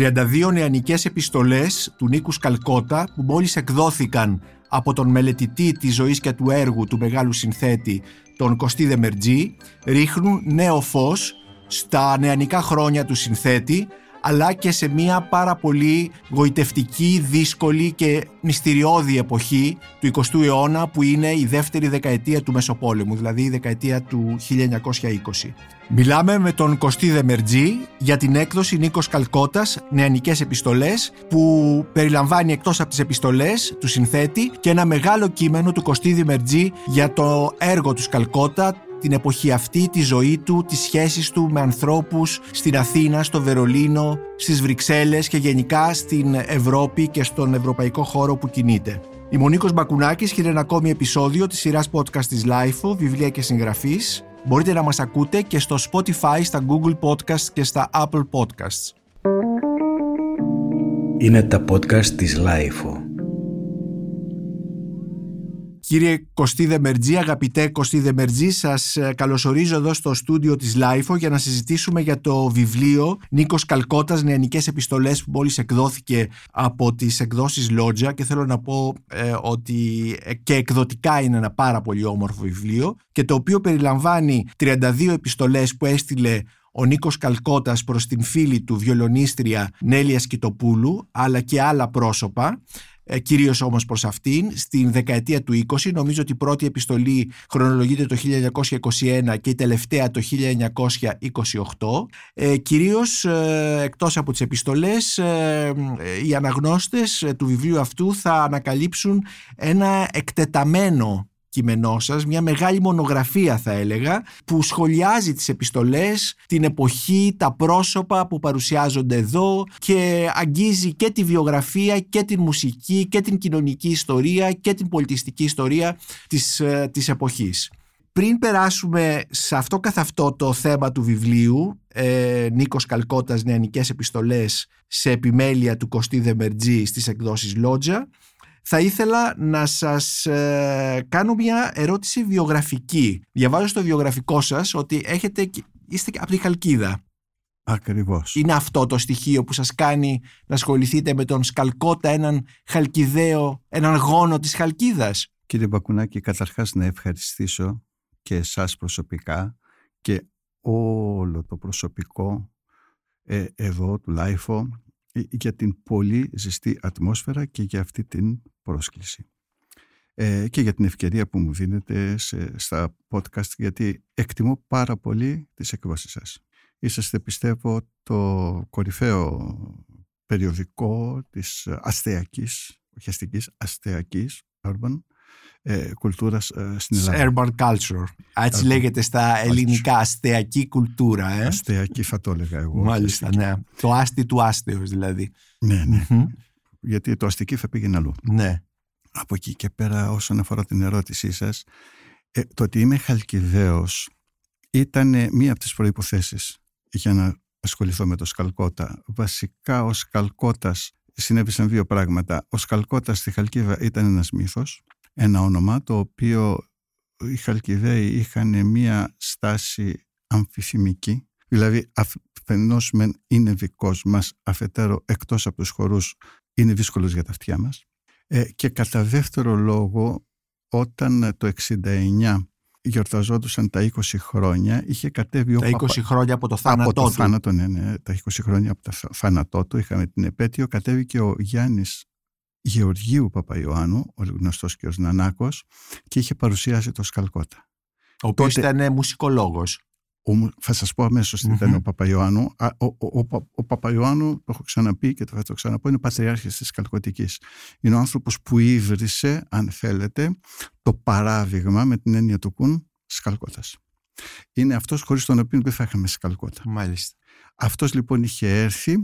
32 νεανικές επιστολές του Νίκους Σκαλκότα που μόλις εκδόθηκαν από τον μελετητή της ζωής και του έργου του μεγάλου συνθέτη τον Κωστή Δεμερτζή ρίχνουν νέο φως στα νεανικά χρόνια του συνθέτη αλλά και σε μια πάρα πολύ γοητευτική, δύσκολη και μυστηριώδη εποχή του 20ου αιώνα που είναι η δεύτερη δεκαετία του Μεσοπόλεμου, δηλαδή η δεκαετία του 1920. Μιλάμε με τον Κωστή Δεμερτζή για την έκδοση Νίκος Καλκώτας Νεανικές Επιστολές που περιλαμβάνει εκτός από τις επιστολές του συνθέτη και ένα μεγάλο κείμενο του Κωστή Δεμερτζή για το έργο του Καλκώτα την εποχή αυτή, τη ζωή του, τις σχέσεις του με ανθρώπους στην Αθήνα, στο Βερολίνο, στις Βρυξέλλες και γενικά στην Ευρώπη και στον ευρωπαϊκό χώρο που κινείται. Η Μονίκος Μπακουνάκης χειρεί ένα ακόμη επεισόδιο της σειράς podcast της LIFO, βιβλία και συγγραφής. Μπορείτε να μας ακούτε και στο Spotify, στα Google Podcasts και στα Apple Podcasts. Είναι τα podcast της LiFO. Κύριε Κωστή Δεμερτζή, αγαπητέ Κωστή Δεμερτζή, σας ε, καλωσορίζω εδώ στο στούντιο της LiFO για να συζητήσουμε για το βιβλίο Νίκος Σκαλκώτας Νεανικές Επιστολές που μόλις εκδόθηκε από τις εκδόσεις Λότζια. Και θέλω να πω ε, ότι ε, και εκδοτικά είναι ένα πάρα πολύ όμορφο βιβλίο και το οποίο περιλαμβάνει 32 επιστολές που έστειλε ο Νίκος Καλκώτας προς την φίλη του βιολονίστρια Νέλια Σκητοπούλου αλλά και άλλα πρόσωπα. ε, κυρίως όμως προς αυτήν, στην δεκαετία του 20. Νομίζω ότι η πρώτη επιστολή χρονολογείται το 1921 και η τελευταία το 1928. Ε, κυρίως ε, εκτός από τις επιστολές, ε, οι αναγνώστες του βιβλίου αυτού θα ανακαλύψουν ένα εκτεταμένο κείμενό σας, μια μεγάλη μονογραφία θα έλεγα, που σχολιάζει τις επιστολές, την εποχή, τα πρόσωπα που παρουσιάζονται εδώ και αγγίζει και τη βιογραφία και την μουσική και την κοινωνική ιστορία και την πολιτιστική ιστορία της, ε, της εποχής. Πριν περάσουμε σε αυτό καθ' αυτό το θέμα του βιβλίου, ε, Νίκος Καλκώτας Νεανικές Επιστολές σε επιμέλεια του Κωστή Δεμερτζή στις εκδόσεις Λότζα, θα ήθελα να σας ε, κάνω μια ερώτηση βιογραφική. Διαβάζω στο βιογραφικό σας ότι έχετε, είστε από τη Χαλκίδα. Ακριβώς. Είναι αυτό το στοιχείο που σας κάνει να ασχοληθείτε με τον Σκαλκότα, έναν Χαλκιδαίο, έναν γόνο της Χαλκίδας; Κύριε Μπακουνάκη, καταρχάς να ευχαριστήσω και εσάς προσωπικά και όλο το προσωπικό ε, εδώ του LiFO ε, για την πολύ ζεστή ατμόσφαιρα και για αυτή την πρόσκληση. Ε, και για την ευκαιρία που μου δίνετε σε, στα podcast γιατί εκτιμώ πάρα πολύ τις εκδόσεις σας. Είσαστε πιστεύω το κορυφαίο περιοδικό της αστεακής, όχι αστικής, αστεακής, urban, ε, κουλτούρας ε, στην Ελλάδα. Urban culture. Έτσι λέγεται στα ελληνικά αστεακή κουλτούρα. Ε; Αστεακή θα το έλεγα εγώ. Μάλιστα, ναι. Το άστι του άστεως δηλαδή. Ναι, ναι. Γιατί το αστική θα πήγαινε αλλού. Ναι. Από εκεί και πέρα όσον αφορά την ερώτησή σας, ε, το ότι είμαι χαλκιδαίος ήταν μία από τις προϋποθέσεις για να ασχοληθώ με το Σκαλκότα. Βασικά ο Σκαλκότας συνέβησαν δύο πράγματα. Ο Σκαλκώτας στη Χαλκίδα ήταν ένας μύθος ένα όνομα το οποίο οι Χαλκιδαίοι είχαν μία στάση αμφιθυμική δηλαδή αφενός μεν είναι δικός μας αφετέρου εκτός από τους χορούς είναι δύσκολος για τα αυτιά μας. Ε, και κατά δεύτερο λόγο όταν το 69 γιορταζόντουσαν τα 20 χρόνια είχε κατέβει τα 20 χρόνια από το θάνατό από το του. θάνατο, ναι, ναι, τα 20 χρόνια από το θάνατό του είχαμε την επέτειο κατέβηκε ο Γιάννης Γεωργίου Παπαϊωάννου, ο γνωστός και ο Νανάκος, και είχε παρουσιάσει το Σκαλκότα. Ο οποίος ήταν μουσικολόγος. Ο, θα σας πω αμέσως τι ήταν ο Παπαϊωάννου. Ο, ο, ο, ο Παπαϊωάννου, το έχω ξαναπεί και το θα το ξαναπώ, είναι πατριάρχης της Καλκωτικής. Είναι ο άνθρωπος που ίδρυσε, αν θέλετε, το παράδειγμα με την έννοια του κουν Σκαλκώτας. Είναι αυτός χωρίς τον οποίο δεν θα είχαμε Σκαλκότα. Μάλιστα. Αυτός λοιπόν είχε έρθει,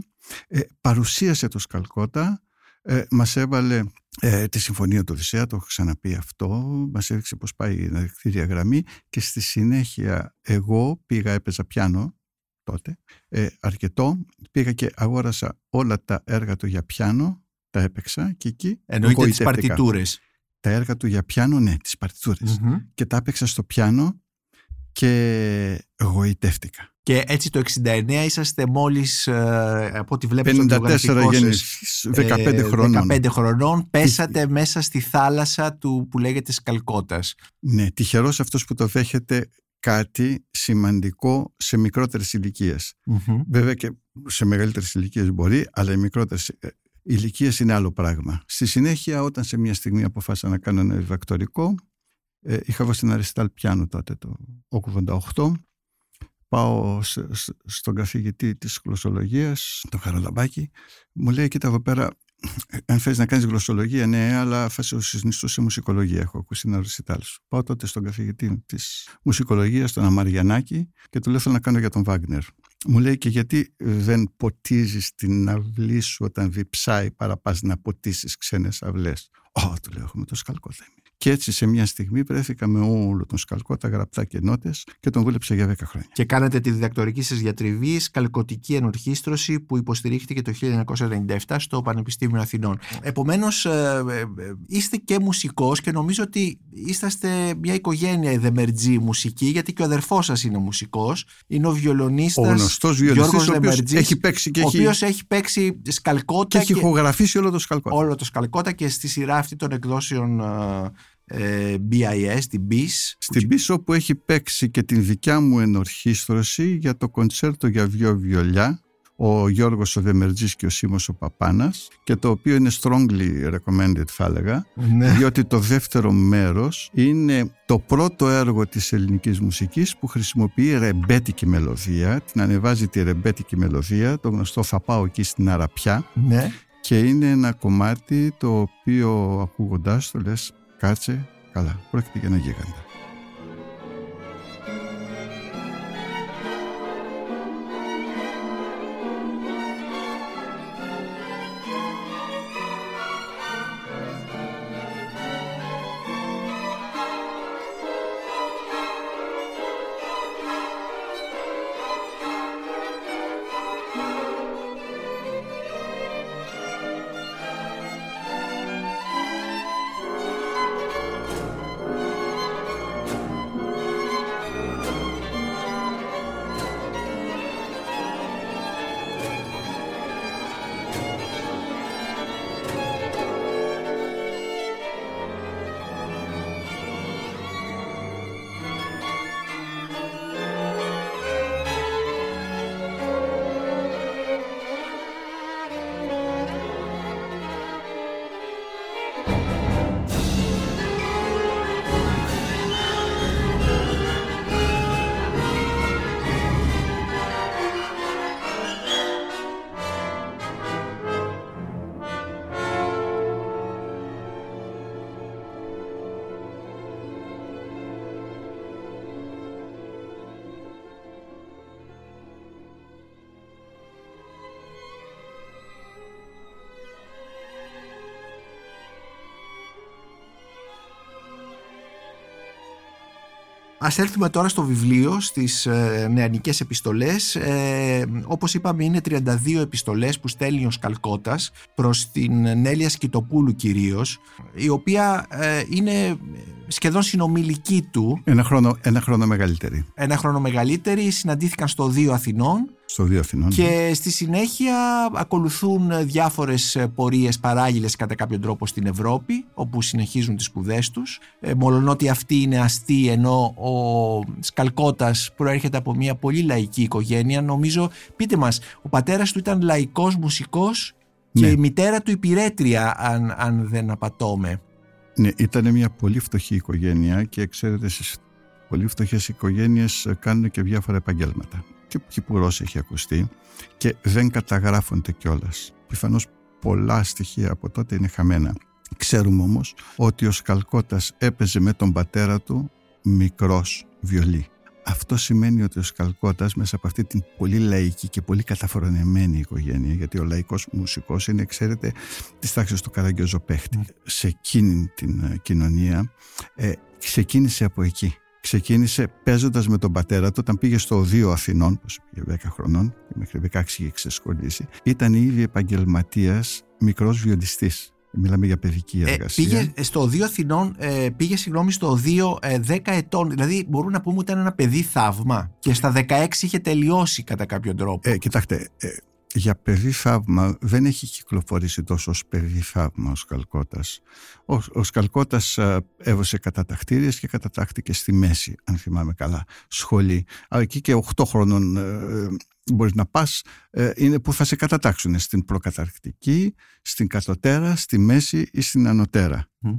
ε, παρουσίασε το Σκαλκότα, ε, μας έβαλε ε, τη Συμφωνία του Οδυσσέα, το έχω ξαναπεί αυτό, μας έδειξε πώς πάει η αναδεικτήρια γραμμή και στη συνέχεια εγώ πήγα, έπαιζα πιάνο τότε, ε, αρκετό, πήγα και αγόρασα όλα τα έργα του για πιάνο, τα έπαιξα και εκεί Εννοείται τις παρτιτούρες. Τα έργα του για πιάνο, ναι, τις παρτιτουρες Και τα έπαιξα στο πιάνο και εγωιτεύτηκα. Και έτσι το 69 είσαστε μόλις, ε, από ό,τι βλέπετε 54 γεννήσεις, 15 χρονών. 15 χρονών, πέσατε μέσα στη θάλασσα του που λέγεται Σκαλκώτας. Ναι, τυχερός αυτός που το δέχεται κάτι σημαντικό σε μικρότερες Βέβαια και σε μεγαλύτερες ηλικίες μπορεί, αλλά οι μικρότερες ε, ηλικίες είναι άλλο πράγμα. Στη συνέχεια, όταν σε μια στιγμή αποφάσισα να κάνω ένα διδακτορικό, ε, είχα βγει στην Αριστάλ Πιάνου τότε το 88 πάω στον καθηγητή της γλωσσολογίας, τον Χαραλαμπάκη, μου λέει κοίτα εδώ πέρα αν θες να κάνεις γλωσσολογία, ναι, αλλά θα σε σε μουσικολογία. Έχω ακούσει ένα ρεσιτάλ σου. Πάω τότε στον καθηγητή της μουσικολογίας, τον Αμαριανάκη, και του λέω: Θέλω να κάνω για τον Βάγνερ. Μου λέει και γιατί δεν ποτίζεις την αυλή σου όταν διψάει παρά πα να ποτίσεις ξένες αυλές; Ω, του λέω: Έχουμε το σκαλκό και έτσι σε μια στιγμή βρέθηκα με όλο τον Σκαλκό, τα γραπτά και νότες και τον βούλεψα για 10 χρόνια. Και κάνατε τη διδακτορική σας διατριβή Σκαλκωτική Ενορχίστρωση που υποστηρίχθηκε το 1997 στο Πανεπιστήμιο Αθηνών. Επομένως, ε, ε, είστε και μουσικός και νομίζω ότι είσαστε μια οικογένεια εδεμερτζή μουσική, γιατί και ο αδερφός σας είναι μουσικός. Είναι ο βιολονίστας. Ο γνωστός βιολονίστας. Έχει παίξει και ο οποίος έχει παίξει σκαλκότα. Και έχει ηχογραφήσει όλο το σκαλκότα. Όλο το σκαλκότα και στη σειρά αυτή των εκδόσεων ε, ε, BIS, την BIS. Στην BIS όπου έχει παίξει και την δικιά μου ενορχίστρωση για το κοντσέρτο για δυο βιολιά ο Γιώργος ο Δεμερτζής και ο Σίμος ο Παπάνας και το οποίο είναι strongly recommended θα έλεγα ναι. διότι το δεύτερο μέρος είναι το πρώτο έργο της ελληνικής μουσικής που χρησιμοποιεί ρεμπέτικη μελωδία την ανεβάζει τη ρεμπέτικη μελωδία το γνωστό θα πάω εκεί στην Αραπιά ναι. και είναι ένα κομμάτι το οποίο ακούγοντάς το λες Κάτσε καλά. Πρόκειται για ένα γίγαντα. Ας έλθουμε τώρα στο βιβλίο, στις ε, νεανικές επιστολές. Ε, όπως είπαμε είναι 32 επιστολές που στέλνει ο Σκαλκώτας προς την Νέλια Σκητοπούλου κυρίως, η οποία ε, είναι σχεδόν συνομιλική του. Ένα χρόνο, ένα χρόνο μεγαλύτερη. Ένα χρόνο μεγαλύτερη, συναντήθηκαν στο Δίο Αθηνών στο δύο Αθηνών. Και στη συνέχεια ακολουθούν διάφορες πορείες παράγγελες κατά κάποιο τρόπο στην Ευρώπη όπου συνεχίζουν τις σπουδές τους. Ε, ότι αυτή είναι αστή ενώ ο Σκαλκώτας προέρχεται από μια πολύ λαϊκή οικογένεια. Νομίζω, πείτε μας, ο πατέρας του ήταν λαϊκός μουσικός και ναι. η μητέρα του υπηρέτρια αν, αν δεν απατώμε. Ναι, ήταν μια πολύ φτωχή οικογένεια και ξέρετε στις πολύ φτωχές οικογένειες κάνουν και διάφορα επαγγέλματα και κυπουρός έχει ακουστεί και δεν καταγράφονται κιόλας. Πιθανώς πολλά στοιχεία από τότε είναι χαμένα. Ξέρουμε όμως ότι ο Σκαλκώτας έπαιζε με τον πατέρα του μικρός βιολί. Αυτό σημαίνει ότι ο Σκαλκώτας μέσα από αυτή την πολύ λαϊκή και πολύ καταφορονεμένη οικογένεια γιατί ο λαϊκός μουσικός είναι, ξέρετε, της τάξης του Καραγκιόζο παίχτη. Mm. Σε εκείνη την ε, κοινωνία ε, ξεκίνησε από εκεί ξεκίνησε παίζοντας με τον πατέρα του όταν πήγε στο Οδείο Αθηνών, που πήγε 10 χρονών, και μέχρι 16 είχε ξεσχολήσει. Ήταν ήδη επαγγελματίας μικρός βιολιστή. Μιλάμε για παιδική Ε, εργασία. πήγε στο Οδείο Αθηνών, ε, πήγε συγγνώμη στο Οδείο ε, 10 ετών. Δηλαδή μπορούμε να πούμε ότι ήταν ένα παιδί θαύμα. Και στα 16 είχε τελειώσει κατά κάποιο τρόπο. Ε, κοιτάξτε, ε, για παιδί θαύμα δεν έχει κυκλοφορήσει τόσο ως παιδί θαύμα ο Σκαλκώτας. Ο, ο Σκαλκώτας ε, έβωσε κατατακτήριες και κατατάχτηκε στη μέση, αν θυμάμαι καλά, σχολή. Αλλά εκεί και 8 χρόνων ε, μπορείς να πας, ε, είναι που θα σε κατατάξουν στην προκαταρκτική, στην κατωτέρα, στη μέση ή στην ανωτέρα. Μμ.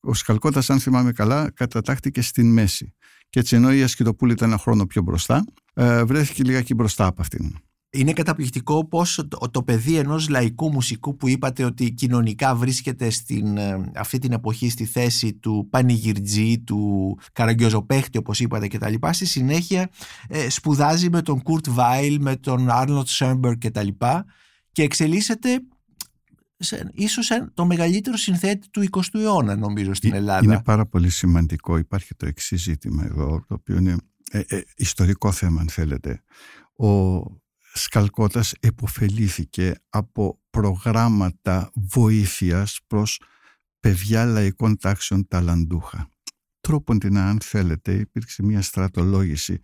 Ο Σκαλκώτας, αν θυμάμαι καλά, κατατάχτηκε στην μέση. Και έτσι ενώ η Ασκητοπούλη ήταν ένα χρόνο πιο μπροστά, ε, βρέθηκε λιγάκι μπροστά από αυτήν. Είναι καταπληκτικό πως το, το παιδί ενός λαϊκού μουσικού που είπατε ότι κοινωνικά βρίσκεται στην, ε, αυτή την εποχή στη θέση του πανηγυρτζή, του καραγκιόζοπαίχτη όπως είπατε και τα λοιπά, στη συνέχεια ε, σπουδάζει με τον Κουρτ Βάιλ, με τον Άρνοτ Σέμπερ και τα λοιπά και εξελίσσεται σε, ίσως σε το μεγαλύτερο συνθέτη του 20ου αιώνα νομίζω στην Ε, Ελλάδα. Είναι πάρα πολύ σημαντικό. Υπάρχει το εξής ζήτημα εδώ, το οποίο είναι ε, ε, ιστορικό θέμα αν θέλετε. Ο Σκαλκώτας εποφελήθηκε από προγράμματα βοήθειας προς παιδιά λαϊκών τάξεων ταλαντούχα. Τρόπον την αν θέλετε υπήρξε μια στρατολόγηση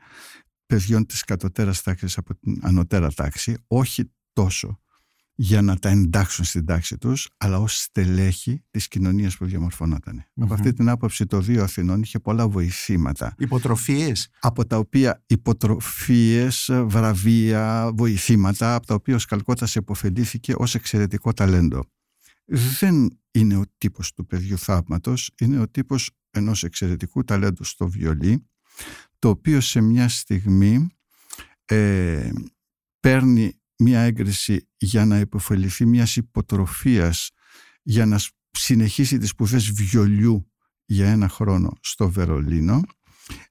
παιδιών της κατωτέρας τάξης από την ανωτέρα τάξη, όχι τόσο για να τα εντάξουν στην τάξη τους, αλλά ως στελέχη της κοινωνίας που διαμορφωνόταν. Μμμ. Από αυτή την άποψη το δύο Αθηνών είχε πολλά βοηθήματα Υποτροφίες. από τα οποία υποτροφίες, βραβεία, βοηθήματα, από τα οποία ο Σκαλκώτας επωφελήθηκε ως εξαιρετικό ταλέντο. Δεν είναι ο τύπος του παιδιού θαύματος, είναι ο τύπος ενός εξαιρετικού ταλέντου στο βιολί, το οποίο σε μια στιγμή ε, παίρνει μια έγκριση για να υποφεληθεί μιας υποτροφίας για να σ- συνεχίσει τις σπουδές βιολιού για ένα χρόνο στο Βερολίνο.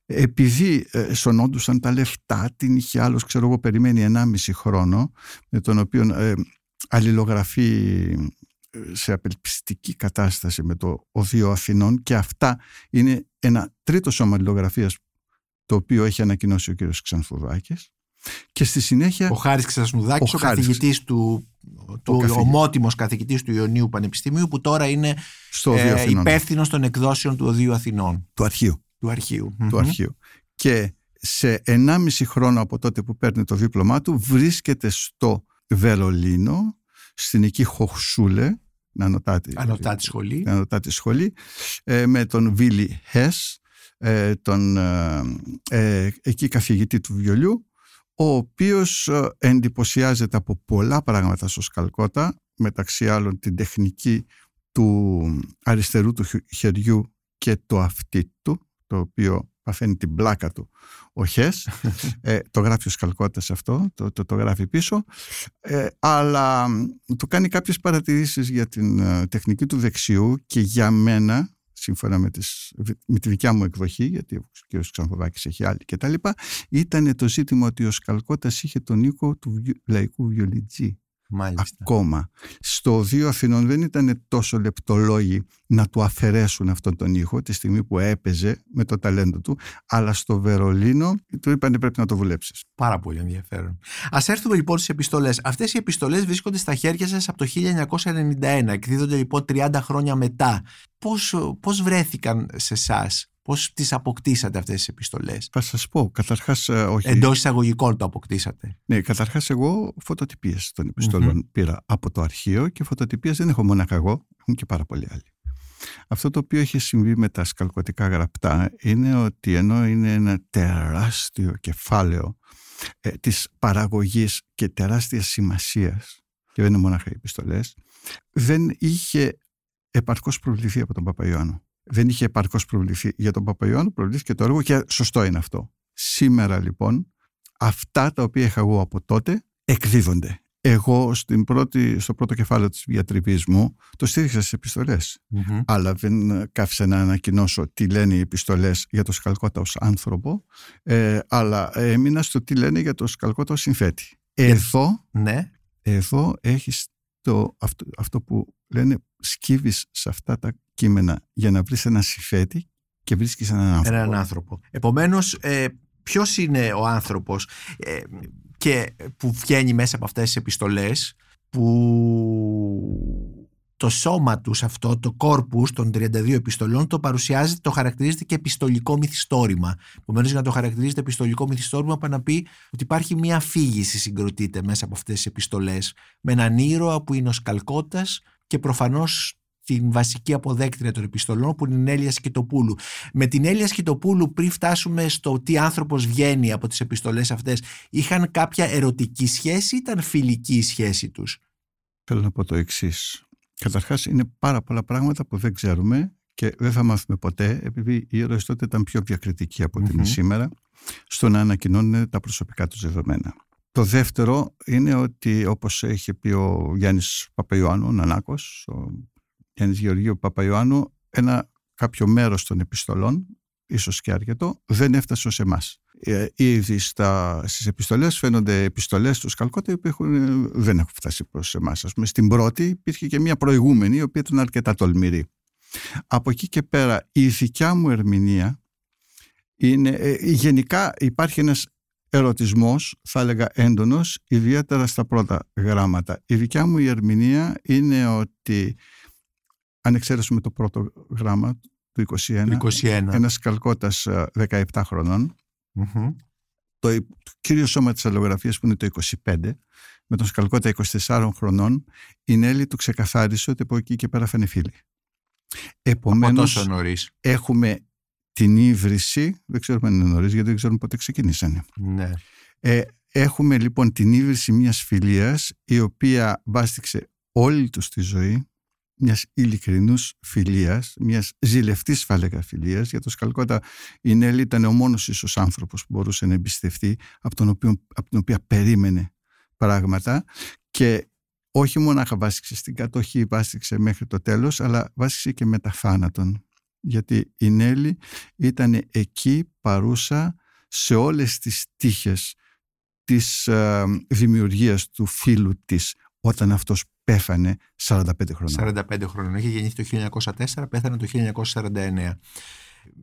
Επειδή ε, σωνόντουσαν τα λεφτά την είχε άλλος ξέρω εγώ περιμένει 1,5 χρόνο με τον οποίο ε, αλληλογραφεί ε, σε απελπιστική κατάσταση με το Οδείο Αθηνών και αυτά είναι ένα τρίτο σώμα αλληλογραφίας το οποίο έχει ανακοινώσει ο κύριος Ξανθουδάκης και στη συνέχεια Ο Χάρης Ξασνουδάκης, Ο ο, Χάρης καθηγητής του, του καθηγη- ομότιμος καθηγητής του Ιωνίου Πανεπιστημίου που τώρα είναι στο Οδείο ε, Αθηνών υπεύθυνος των εκδόσεων του Οδείου Αθηνών, του αρχείου του αρχείου. του Μμμ. αρχείου. Και σε 1,5 χρόνο από τότε που παίρνει το δίπλωμά του βρίσκεται στο Βερολίνο, στην εκεί Χοχσούλε, ανωτάτη, Ανωτάτη σχολή. ανωτάτη σχολή, ε, με τον Βίλι Χες, ε, τον ε, ε, εκεί καθηγητή του βιολιού, ο οποίος ε, εντυπωσιάζεται από πολλά πράγματα στο Σκαλκώτα, μεταξύ άλλων την τεχνική του αριστερού του χι- χεριού και το αυτί του, το οποίο παθαίνει την πλάκα του ο Χες. ε, το γράφει ο Σκαλκώτας αυτό, το, το, το γράφει πίσω. Ε, αλλά μ, του κάνει κάποιες παρατηρήσεις για την ε, τεχνική του δεξιού και για μένα, σύμφωνα με, τις, με τη δικιά μου εκδοχή, γιατί ο κ. Ξανθοδάκης έχει άλλη και τα λοιπά, ήταν το ζήτημα ότι ο Σκαλκώτας είχε τον οίκο του βιου- λαϊκού βιολιτζή Μάλιστα. ακόμα. Στο δύο Αθηνών δεν ήταν τόσο λεπτολόγοι να του αφαιρέσουν αυτόν τον ήχο τη στιγμή που έπαιζε με το ταλέντο του, αλλά στο Βερολίνο του είπανε πρέπει να το δουλέψεις. Πάρα πολύ ενδιαφέρον. Α έρθουμε λοιπόν στις επιστολές. Αυτές οι επιστολές βρίσκονται στα χέρια σας από το 1991. Εκδίδονται λοιπόν 30 χρόνια μετά. Πώς βρέθηκαν σε εσάς, Πώς τις αποκτήσατε αυτές τις επιστολές; Θα σας πω, καταρχάς, ε, όχι, Εντός εισαγωγικών το αποκτήσατε. ναι, καταρχάς εγώ φωτοτυπίες των επιστολων πήρα από το αρχείο και φωτοτυπίες δεν έχω μόνο εγώ, έχουν και πάρα πολλοί άλλοι. Αυτό το οποίο έχει συμβεί με τα σκαλκωτικά γραπτά είναι ότι ενώ είναι ένα τεράστιο κεφάλαιο ε, της παραγωγής και τεράστιας σημασίας και δεν είναι μονάχα οι επιστολές δεν είχε επαρκώς προβληθεί από τον Παπαϊωάννου. Δεν είχε επαρκώς προβληθεί για τον Παπαϊωάννου, προβλήθηκε το έργο και σωστό είναι αυτό. Σήμερα λοιπόν αυτά τα οποία είχα εγώ από τότε εκδίδονται. Εγώ στην πρώτη, στο πρώτο κεφάλαιο της διατριβής μου το στήριξα στις επιστολές. Αλλά δεν ε, κάθισα να ανακοινώσω τι λένε οι επιστολές για το Σκαλκώτα ως άνθρωπο, ε, αλλά έμεινα στο τι λένε για το Σκαλκώτα ως συνθέτη. Εδώ, Ναι. εδώ έχεις το, αυτό, αυτό που λένε σκύβεις σε αυτά τα κείμενα για να βρεις ένα συνθέτη και βρίσκεις έναν άνθρωπο. Έναν άνθρωπο. Επομένως, ε, ποιος είναι ο άνθρωπος ε, και που βγαίνει μέσα από αυτές τις επιστολές που το σώμα τους αυτό, το κόρπους των 32 επιστολών το παρουσιάζει, το χαρακτηρίζεται και επιστολικό μυθιστόρημα. Επομένως για να το χαρακτηρίζεται επιστολικό μυθιστόρημα πάει να πει ότι υπάρχει μια αφήγηση συγκροτείται μέσα από αυτές τις επιστολές με έναν ήρωα που είναι ο Σκαλκώτας και προφανώς την βασική αποδέκτρια των επιστολών που είναι η Έλια Σκητοπούλου. Με την Έλια Σκητοπούλου πριν φτάσουμε στο τι άνθρωπος βγαίνει από τις επιστολές αυτές είχαν κάποια ερωτική σχέση ή ήταν φιλική η σχέση τους; Θέλω να πω το εξής. Καταρχάς είναι πάρα πολλά πράγματα που δεν ξέρουμε και δεν θα μάθουμε ποτέ επειδή οι ήρωες τότε ήταν πιο διακριτικοί από ό,τι σήμερα στο να ανακοινώνουν τα προσωπικά τους δεδομένα. Το δεύτερο είναι ότι όπως έχει πει ο Γιάννης Παπαϊωάννου, ο Νανάκος, ο Γιάννης Γεωργίου Παπαϊωάννου, ένα κάποιο μέρος των επιστολών, ίσως και αρκετό, δεν έφτασε ως εμάς. Ε, ήδη στα, στις επιστολές φαίνονται επιστολές του Σκαλκώτα που έχουν, δεν έχουν φτάσει προς εμάς. Ας πούμε, στην πρώτη υπήρχε και μια προηγούμενη η οποία ήταν αρκετά τολμηρή. Από εκεί και πέρα η δικιά μου ερμηνεία είναι, ε, γενικά υπάρχει ένας ερωτισμός, θα έλεγα έντονος, ιδιαίτερα στα πρώτα γράμματα. Η δικιά μου η ερμηνεία είναι ότι αν εξαίρεσουμε το πρώτο γράμμα του 21, 21. ένας Καλκώτας 17 ε, χρονών, το, κύριο σώμα της αλλογραφίας που είναι το 25, με τον Σκαλκώτα 24 χρονών, η Νέλη του ξεκαθάρισε ότι από εκεί και πέρα θα είναι φίλοι. Επομένως, έχουμε την ύβριση, δεν ξέρουμε αν είναι νωρίς, γιατί δεν ξέρουμε πότε ξεκινήσανε. Ναι. Ε, έχουμε λοιπόν την ύβριση μιας φιλίας, η οποία βάστηξε όλη τους τη ζωή, μιας ειλικρινούς φιλίας, μιας ζηλευτής θα έλεγα φιλίας. Για το Σκαλκότα η Νέλη ήταν ο μόνος ίσως άνθρωπος που μπορούσε να εμπιστευτεί, από τον, οποίο, από την οποία περίμενε πράγματα και όχι μόνο βάστηξε στην κατοχή, βάστηξε μέχρι το τέλος, αλλά βάστηξε και μετά θάνατον. Γιατί η Νέλη ήταν εκεί παρούσα σε όλες τις τύχες της ε, δημιουργίας του φίλου της όταν αυτός πέθανε 45 χρόνια. 45 χρόνια. Είχε γεννήθει το 1904, πέθανε το 1949.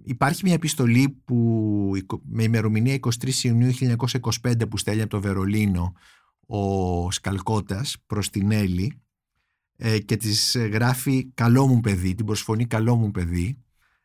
Υπάρχει μια επιστολή που με ημερομηνία 23 Ιουνίου 1925 που στέλνει από το Βερολίνο ο Σκαλκώτας προς την Έλλη ε, και της γράφει «Καλό μου παιδί», την προσφωνεί «Καλό μου παιδί».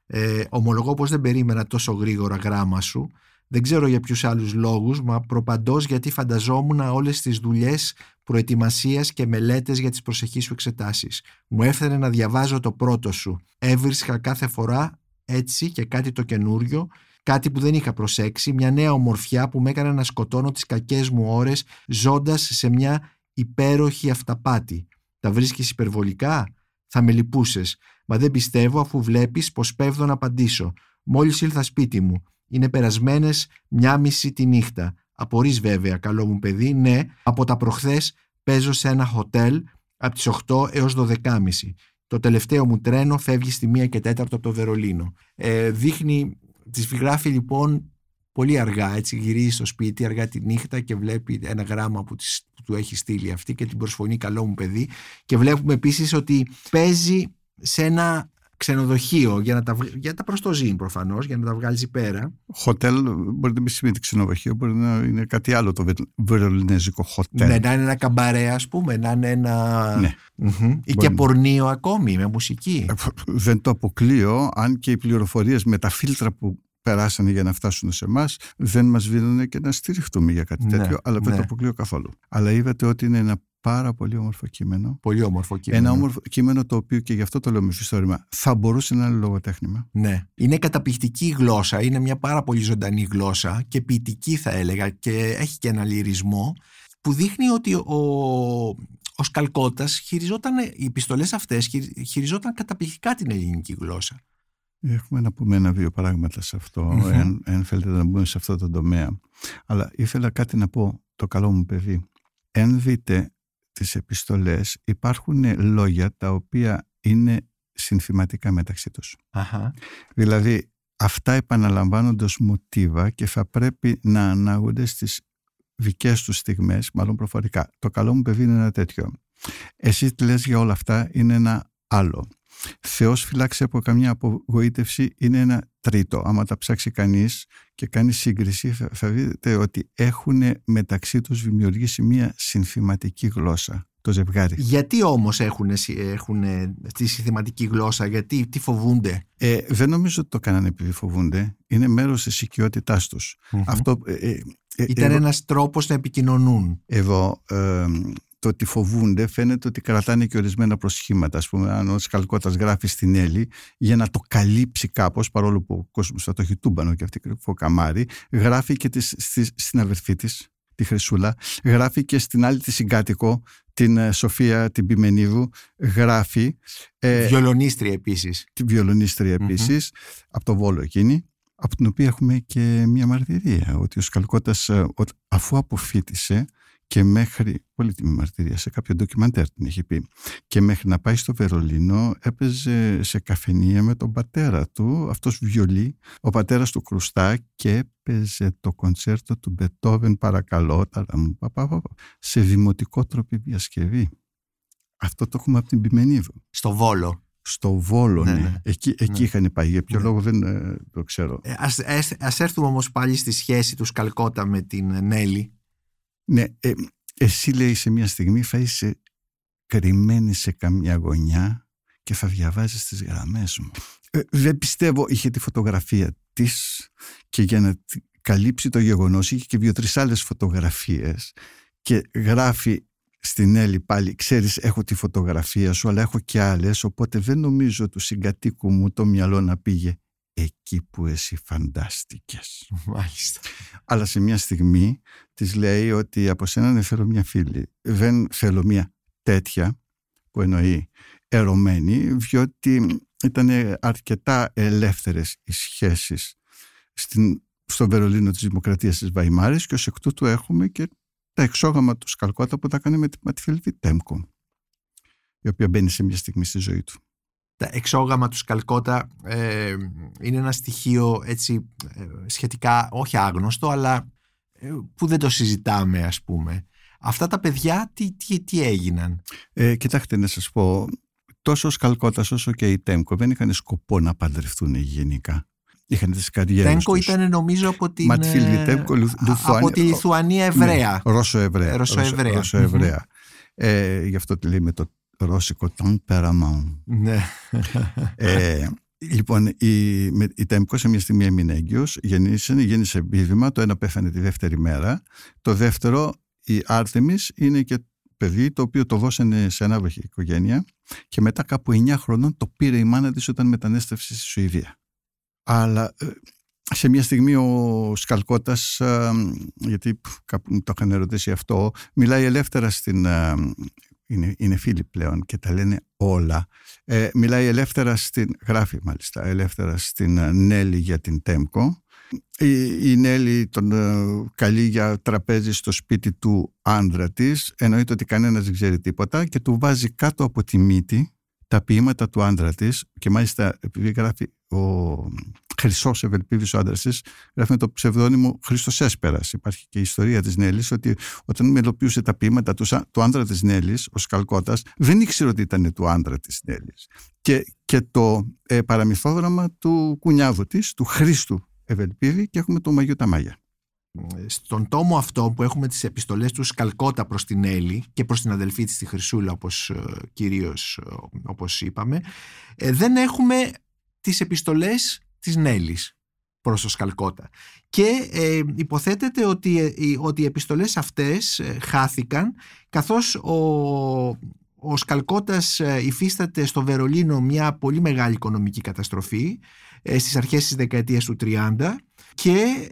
Ε, ομολογώ πως δεν περίμενα τόσο γρήγορα γράμμα σου δεν ξέρω για ποιους άλλους λόγους, μα προπαντός γιατί φανταζόμουν όλες τις δουλειές προετοιμασίας και μελέτες για τις προσεχείς σου εξετάσεις. Μου έφερε να διαβάζω το πρώτο σου. Έβρισκα κάθε φορά έτσι και κάτι το καινούριο, κάτι που δεν είχα προσέξει, μια νέα ομορφιά που με έκανε να σκοτώνω τις κακές μου ώρες ζώντας σε μια υπέροχη αυταπάτη. Τα βρίσκεις υπερβολικά; Θα με λυπούσες. Μα δεν πιστεύω αφού βλέπεις πως πέφτω να απαντήσω. Μόλις ήλθα σπίτι μου. Είναι περασμένες μια μισή τη νύχτα. Απορείς βέβαια, καλό μου παιδί, ναι, από τα προχθές παίζω σε ένα χοτέλ από τις 8 έως 12.30. Το τελευταίο μου τρένο φεύγει στη 1 και 4 από το Βερολίνο. Ε, δείχνει, της γράφει λοιπόν πολύ αργά, έτσι γυρίζει στο σπίτι αργά τη νύχτα και βλέπει ένα γράμμα που, της, που του έχει στείλει αυτή και την προσφωνεί καλό μου παιδί και βλέπουμε επίσης ότι παίζει σε ένα ξενοδοχείο για να τα, για τα προστοζήν προφανώς, για να τα βγάλεις πέρα. Χοτέλ μπορεί να μην σημαίνει ξενοδοχείο, μπορεί να είναι κάτι άλλο το βερολινέζικο χοτέλ. Ναι, να είναι ένα καμπαρέ, ας πούμε, να είναι ένα. Ναι. Mm-hmm. Ή και πορνείο ακόμη, με μουσική. Ε, δεν το αποκλείω, αν και οι πληροφορίες με τα φίλτρα που περάσανε για να φτάσουν σε εμάς, δεν μας δίνουν και να στηριχτούμε για κάτι ναι, τέτοιο, αλλά δεν ναι. το αποκλείω καθόλου. Αλλά είδατε ότι είναι ένα πάρα πολύ όμορφο κείμενο. Πολύ όμορφο κείμενο. Ένα όμορφο κείμενο το οποίο και γι' αυτό το λέω μυθιστόρημα θα μπορούσε να είναι λογοτέχνημα. Ναι. Είναι καταπληκτική γλώσσα. Είναι μια πάρα πολύ ζωντανή γλώσσα και ποιητική θα έλεγα και έχει και ένα λυρισμό που δείχνει ότι ο, ο Σκαλκώτας χειριζόταν, οι επιστολές αυτές χειριζόταν καταπληκτικά την ελληνική γλώσσα. Έχουμε να πούμε ένα-δύο πράγματα σε αυτό, mm αν, θέλετε να μπούμε σε αυτό το τομέα. Αλλά ήθελα κάτι να πω, το καλό μου παιδί. Εάν δείτε τις επιστολές υπάρχουν λόγια τα οποία είναι συνθηματικά μεταξύ τους. Αχα. Δηλαδή αυτά επαναλαμβάνονται ως μοτίβα και θα πρέπει να ανάγονται στις δικές τους στιγμές, μάλλον προφορικά. Το καλό μου παιδί είναι ένα τέτοιο. Εσύ τι λες για όλα αυτά είναι ένα άλλο. Θεός φυλάξει από καμιά απογοήτευση είναι ένα τρίτο. Άμα τα ψάξει κανείς και κάνει σύγκριση θα δείτε ότι έχουν μεταξύ τους δημιουργήσει μια συνθηματική γλώσσα. το ζευγάρι. Γιατί όμως έχουν, έχουν τη συστηματική γλώσσα, γιατί τι φοβούνται; Ε, δεν νομίζω ότι το κάνανε επειδή φοβούνται. Είναι μέρος της οικειότητάς τους. Αυτό, ε, ε, ε, Ήταν εγώ, ένας τρόπος να επικοινωνούν. Εδώ ε, το ότι φοβούνται φαίνεται ότι κρατάνε και ορισμένα προσχήματα. Ας πούμε, αν ο Σκαλκώτας γράφει στην Έλλη για να το καλύψει κάπως, παρόλο που ο κόσμος θα το έχει τούμπανο και αυτή κρυφό καμάρι, γράφει και της, στη, στην αδερφή της, τη Χρυσούλα, γράφει και στην άλλη τη συγκάτοικο, την ε, Σοφία την Πιμενίδου, γράφει... Ε, βιολονίστρια επίσης. Τη βιολονίστρια επίσης, από το Βόλο εκείνη, από την οποία έχουμε και μια μαρτυρία, ότι ο Σκαλκώτας ε, αφού αποφύτησε, και μέχρι, πολύτιμη μαρτυρία, σε κάποιο ντοκιμαντέρ την έχει πει, και μέχρι να πάει στο Βερολίνο έπαιζε σε καφενεία με τον πατέρα του, αυτός βιολί, ο πατέρας του Κρουστά και έπαιζε το κοντσέρτο του Μπετόβεν παρακαλώ, σε δημοτικό τρόπο διασκευή. Αυτό το έχουμε από την Πιμενίδου. Στο Βόλο. Στο Βόλο, ναι. ναι. Εκεί, εκεί ναι. είχαν πάει. Για ποιο ναι. λόγο δεν ε, το ξέρω. Ε, ας, ας, έρθουμε όμως πάλι στη σχέση τους Σκαλκότα με την Νέλη. Ναι, ε, εσύ λέει σε μια στιγμή θα είσαι κρυμμένη σε καμιά γωνιά και θα διαβάζεις τις γραμμές μου. Ε, δεν πιστεύω είχε τη φωτογραφία της και για να καλύψει το γεγονός είχε και δύο-τρεις άλλες φωτογραφίες και γράφει στην Έλλη πάλι ξέρεις έχω τη φωτογραφία σου αλλά έχω και άλλες οπότε δεν νομίζω του συγκατοίκου μου το μυαλό να πήγε εκεί που εσύ φαντάστηκες. Μάλιστα. Αλλά σε μια στιγμή της λέει ότι από σένα δεν θέλω μια φίλη. Δεν θέλω μια τέτοια που εννοεί ερωμένη, διότι ήταν αρκετά ελεύθερες οι σχέσεις στην, στο Βερολίνο της Δημοκρατίας της Βαϊμάρης και ως εκ τούτου έχουμε και τα εξόγαμα του Σκαλκότα που τα κάνει με τη Ματιφιλβή Τέμκο η οποία μπαίνει σε μια στιγμή στη ζωή του τα εξόγαμα του Σκαλκότα ε, είναι ένα στοιχείο έτσι ε, σχετικά όχι άγνωστο αλλά ε, που δεν το συζητάμε ας πούμε. Αυτά τα παιδιά τι, τι, τι έγιναν; Ε, κοιτάξτε να σας πω, τόσο ο Σκαλκώτας όσο και η Τέμκο δεν είχαν σκοπό να παντρευτούν γενικά. Είχαν τις καριέρες Τέμκο τους. ήταν νομίζω από την, Τέμκο, από τη Λιθουανία Εβραία. Ναι, Ρώσο Εβραία. Ρώσο Εβραία. Ρώσο -Εβραία. Ε, γι' αυτό τη λέει με το ρώσικο τεμπεραμόν. Ναι. ε, λοιπόν, η, η Τέμκο σε μια στιγμή έμεινε έγκυος, γεννήσε, γέννησε βίβημα, το ένα πέθανε τη δεύτερη μέρα. Το δεύτερο, η Άρτεμις, είναι και παιδί το οποίο το δώσανε σε ανάβοχη οικογένεια και μετά κάπου 9 χρονών το πήρε η μάνα της όταν μετανέστευσε στη Σουηδία. Αλλά ε, σε μια στιγμή ο Σκαλκώτας, ε, γιατί κάπου μου το είχαν ερωτήσει αυτό, μιλάει ελεύθερα στην ε, είναι, είναι φίλοι πλέον και τα λένε όλα. Ε, μιλάει ελεύθερα στην, γράφει μάλιστα, ελεύθερα στην ε, Νέλη για την Τέμκο. Η, η Νέλη τον ε, καλεί για τραπέζι στο σπίτι του άντρα της, εννοείται ότι κανένας δεν ξέρει τίποτα και του βάζει κάτω από τη μύτη τα ποίηματα του άντρα της και μάλιστα επειδή γράφει ο Χρυσός Ευελπίδης, ο άντρας της, γράφει με το ψευδόνυμο Χρήστος Έσπερας. Υπάρχει και η ιστορία της Νέλης ότι όταν μελοποιούσε τα ποίηματα του, του άντρα της Νέλης, ο Σκαλκότας, δεν ήξερε ότι ήταν του άντρα της Νέλης. Και, και το ε, παραμυθόδραμα του κουνιάδου της, του Χρήστου Ευελπίδη, και έχουμε το Μαγιό Ταμάγια. Στον τόμο αυτό που έχουμε τις επιστολές του Σκαλκότα προς την Έλλη και προς την αδελφή της τη Χρυσούλα όπως ε, κυρίως ε, όπως είπαμε δεν έχουμε τις επιστολές της Νέλης προς το Σκαλκότα. Και ε, υποθέτεται ότι, ε, ότι οι επιστολές αυτές ε, χάθηκαν καθώς ο, ο Σκαλκώτας υφίσταται στο Βερολίνο μια πολύ μεγάλη οικονομική καταστροφή στις αρχές της δεκαετίας του 30 και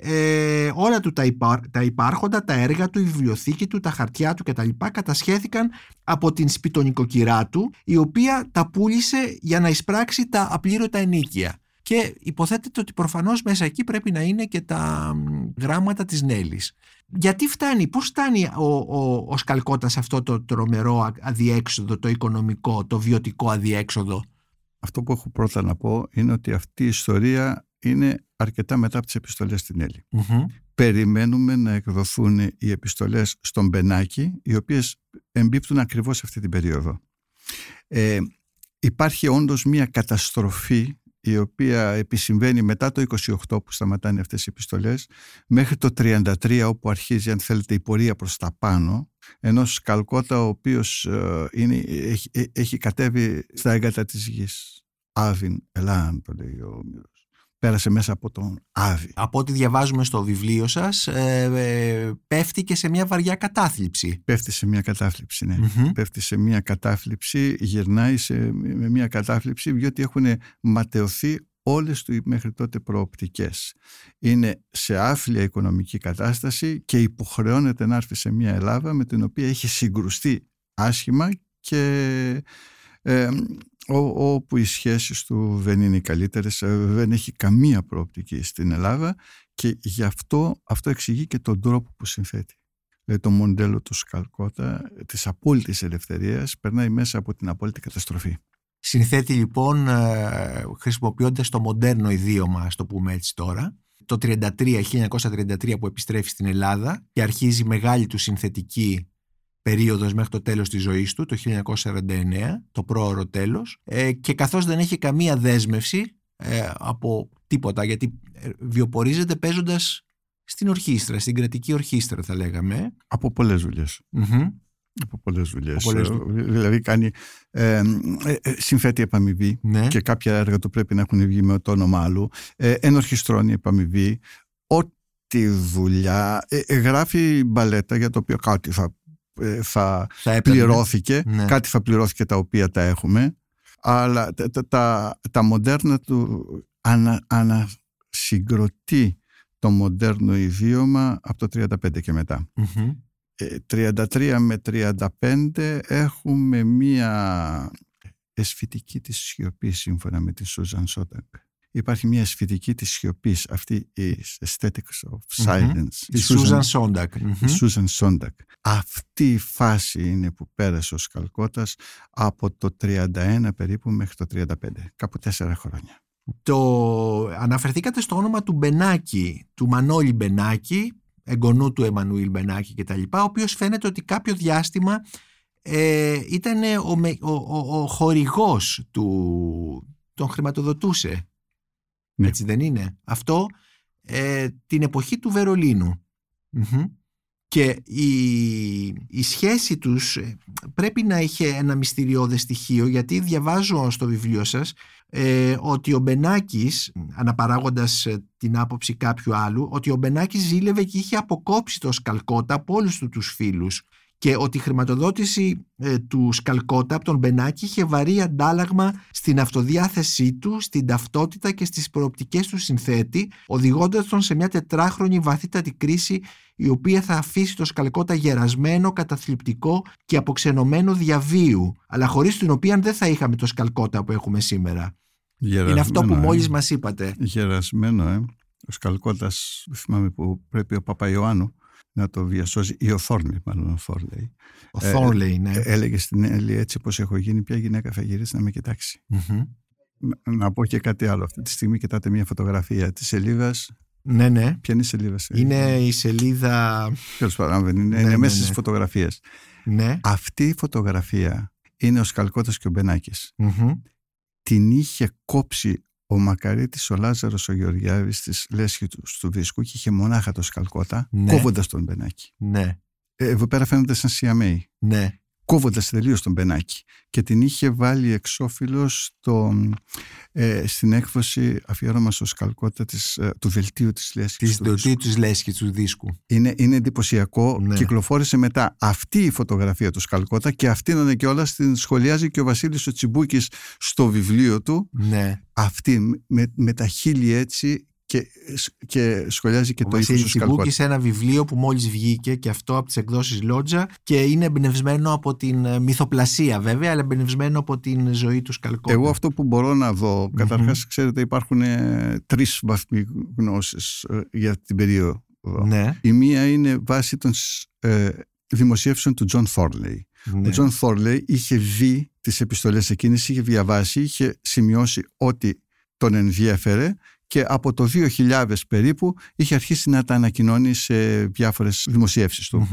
όλα του τα, τα υπάρχοντα, τα έργα του, η βιβλιοθήκη του, τα χαρτιά του κτλ. κατασχέθηκαν από την σπιτονικοκυρά του η οποία τα πούλησε για να εισπράξει τα απλήρωτα ενίκεια και υποθέτεται ότι προφανώς μέσα εκεί πρέπει να είναι και τα γράμματα της Νέλης. Γιατί φτάνει, πώς φτάνει ο, ο, ο Σκαλκώτας αυτό το τρομερό αδιέξοδο, το οικονομικό, το βιωτικό αδιέξοδο; Αυτό που έχω πρώτα να πω είναι ότι αυτή η ιστορία είναι αρκετά μετά από τις επιστολές στην Έλλη. Περιμένουμε να εκδοθούν οι επιστολές στον Μπενάκη, οι οποίες εμπίπτουν ακριβώς σε αυτή την περίοδο. Ε, υπάρχει όντως μια καταστροφή η οποία επισυμβαίνει μετά το 28 που σταματάνε αυτές οι επιστολές μέχρι το 33 όπου αρχίζει αν θέλετε η πορεία προς τα πάνω ενός Καλκότα ο οποίος ε, είναι, έχει, ε, έχει κατέβει στα έγκατα της γης. Άβιν Ελάν το λέει ο Όμηρος. Πέρασε μέσα από τον Άβη. Από ό,τι διαβάζουμε στο βιβλίο σας, ε, ε, πέφτει και σε μια βαριά κατάθλιψη. Πέφτει σε μια κατάθλιψη, ναι. Πέφτει σε μια κατάθλιψη, γυρνάει σε, με μια κατάθλιψη, διότι έχουν ματαιωθεί όλες του μέχρι τότε προοπτικές. Είναι σε άφλια οικονομική κατάσταση και υποχρεώνεται να έρθει σε μια Ελλάδα με την οποία έχει συγκρουστεί άσχημα και ε, όπου οι σχέσεις του δεν είναι οι καλύτερες, ε, δεν έχει καμία προοπτική στην Ελλάδα και γι' αυτό αυτό εξηγεί και τον τρόπο που συνθέτει. Δηλαδή το μοντέλο του Σκαλκότα της απόλυτης ελευθερίας περνάει μέσα από την απόλυτη καταστροφή. Συνθέτει λοιπόν ε, χρησιμοποιώντας το μοντέρνο ιδίωμα, ας το πούμε έτσι τώρα, το 1933, 1933 που επιστρέφει στην Ελλάδα και αρχίζει μεγάλη του συνθετική περίοδος μέχρι το τέλος της ζωής του, το 1949, το πρόωρο τέλος ε, και καθώς δεν έχει καμία δέσμευση ε, από τίποτα γιατί βιοπορίζεται παίζοντας στην ορχήστρα, στην κρατική ορχήστρα θα λέγαμε. Από πολλές δουλειές από πολλές δουλειές. Ε, δηλαδή κάνει, ε, ε, ε, συμφέτει επαμοιβή ναι. και κάποια έργα του πρέπει να έχουν βγει με το όνομα άλλου. Ε, ενορχιστρώνει επαμοιβή. Ό,τι δουλειά. Ε, γράφει μπαλέτα για το οποίο κάτι θα, θα, θα πληρώθηκε. Ναι. Κάτι θα πληρώθηκε τα οποία τα έχουμε. Αλλά τα, τα, τα μοντέρνα του ανα, ανασυγκροτεί το μοντέρνο ιδίωμα από το 35 και μετά. 33 με 35 έχουμε μία αισθητική της σιωπή σύμφωνα με τη Σούζαν Σόντακ. Υπάρχει μια αισθητική της σιωπής, αυτή η aesthetics of silence. Η Σούζαν Σόντακ. Η Σούζαν Σόντακ. Αυτή η φάση είναι που πέρασε ο Σκαλκώτας από το 31 περίπου μέχρι το 35, κάπου τέσσερα χρόνια. Το αναφερθήκατε στο όνομα του Μπενάκη, του Μανώλη Μπενάκη, εγγονού του Εμμανουήλ Μπενάκη κτλ. Ο οποίος φαίνεται ότι κάποιο διάστημα ε, ήταν ο, ο, ο, ο χορηγός του, τον χρηματοδοτούσε. Ναι. Έτσι δεν είναι; Αυτό ε, την εποχή του βερολινου Και η, η σχέση τους ε, πρέπει να είχε ένα μυστηριώδες στοιχείο γιατί διαβάζω στο βιβλίο σας ε, ότι ο Μπενάκης, αναπαράγοντας ε, την άποψη κάποιου άλλου, ότι ο Μπενάκης ζήλευε και είχε αποκόψει το Σκαλκότα από όλους του τους φίλους και ότι η χρηματοδότηση ε, του Σκαλκότα από τον Μπενάκη είχε βαρύ αντάλλαγμα στην αυτοδιάθεσή του, στην ταυτότητα και στις προοπτικές του συνθέτη, οδηγώντας τον σε μια τετράχρονη βαθύτατη κρίση η οποία θα αφήσει το Σκαλκότα γερασμένο, καταθλιπτικό και αποξενωμένο διαβίου, αλλά χωρίς την οποία δεν θα είχαμε το Σκαλκότα που έχουμε σήμερα. Είναι αυτό που μόλις ε. μας είπατε. Γερασμένο, ε. Ο Σκαλκώτας, θυμάμαι που πρέπει ο Παπαϊωάννου να το διασώσει, ή ο Θόρνλι, μάλλον ο Θόρλεϊ. Ο Θόρλεϊ, ναι. Ε, έλεγε στην Έλλη έτσι πως έχω γίνει, ποια γυναίκα θα γυρίσει να με κοιτάξει. Να πω και κάτι άλλο. Αυτή τη στιγμή κοιτάτε μια φωτογραφία της σελίδας. Ναι, ναι. Ποια είναι η σελίδα Είναι η σελίδα. Τέλος πάντων, είναι, ναι, είναι ναι, μέσα ναι. στις φωτογραφίες. Ναι. Αυτή η φωτογραφία είναι ο Σκαλκότα και ο μπενακη την είχε κόψει ο Μακαρίτης, ο Λάζαρος, ο Γεωργιάδης στις λέσχη του του δίσκου και είχε μονάχα το σκαλκότα ναι. κόβοντας τον Μπενάκη. Ναι. Ε, εδώ πέρα φαίνεται σαν Σιαμέι. Ναι κόβοντας τελείως τον Μπενάκη και την είχε βάλει εξώφυλλο στο, ε, στην έκδοση αφιέρωμας στο σκαλκότα της, ε, του δελτίου της λέσχης της του δελτίου της λέσχης του δίσκου είναι, είναι εντυπωσιακό ναι. κυκλοφόρησε μετά αυτή η φωτογραφία του σκαλκότα και αυτήν είναι και όλα την σχολιάζει και ο Βασίλης ο Τσιμπούκης στο βιβλίο του ναι. αυτή με, με τα χείλη έτσι και, και σχολιάζει και ο το ύφος του σε ένα βιβλίο που μόλις βγήκε και αυτό από τις εκδόσεις Λότζα και είναι εμπνευσμένο από την ε, μυθοπλασία βέβαια αλλά εμπνευσμένο από την ζωή του Σκαλκότα. Εγώ αυτό που μπορώ να δω, mm-hmm. καταρχάς ξέρετε υπάρχουν ε, τρεις βαθμοί γνώσης ε, για την περίοδο. Ναι. Η μία είναι βάση των ε, δημοσίευσεων του Τζον Θόρλεϊ. Ναι. Ο Τζον Θόρλεϊ είχε δει τις επιστολές εκείνες, είχε διαβάσει, είχε σημειώσει ό,τι τον ενδιέφερε και από το 2000 περίπου είχε αρχίσει να τα ανακοινώνει σε διάφορες δημοσιεύσεις του.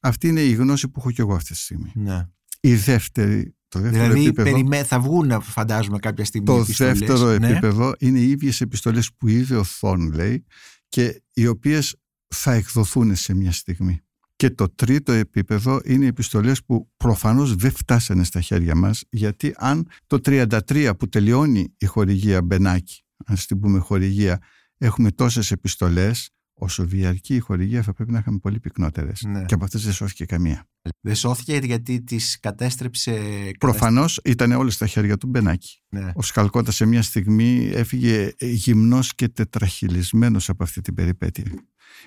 Αυτή είναι η γνώση που έχω και εγώ αυτή τη στιγμή. Ναι. Η δεύτερη το δεύτερο δηλαδή επίπεδο, περιμέ, θα βγουν φαντάζομαι κάποια στιγμή Το δεύτερο ναι. επίπεδο είναι οι ίδιες επιστολές που είδε ο Θόρν λέει και οι οποίες θα εκδοθούν σε μια στιγμή. Και το τρίτο επίπεδο είναι οι επιστολές που προφανώς δεν φτάσανε στα χέρια μας γιατί αν το 33 που τελειώνει η χορηγία Μπενάκη, αν την πούμε χορηγία, έχουμε τόσες επιστολές, όσο διαρκεί η χορηγία θα πρέπει να είχαμε πολύ πυκνότερες. Ναι. Και από αυτές δεν σώθηκε καμία. Δεν σώθηκε γιατί τις κατέστρεψε. Προφανώς ήταν όλες στα χέρια του Μπενάκη. Ναι. Ο Σκαλκότα σε μια στιγμή έφυγε γυμνός και τετραχυλισμένος από αυτή την περιπέτεια.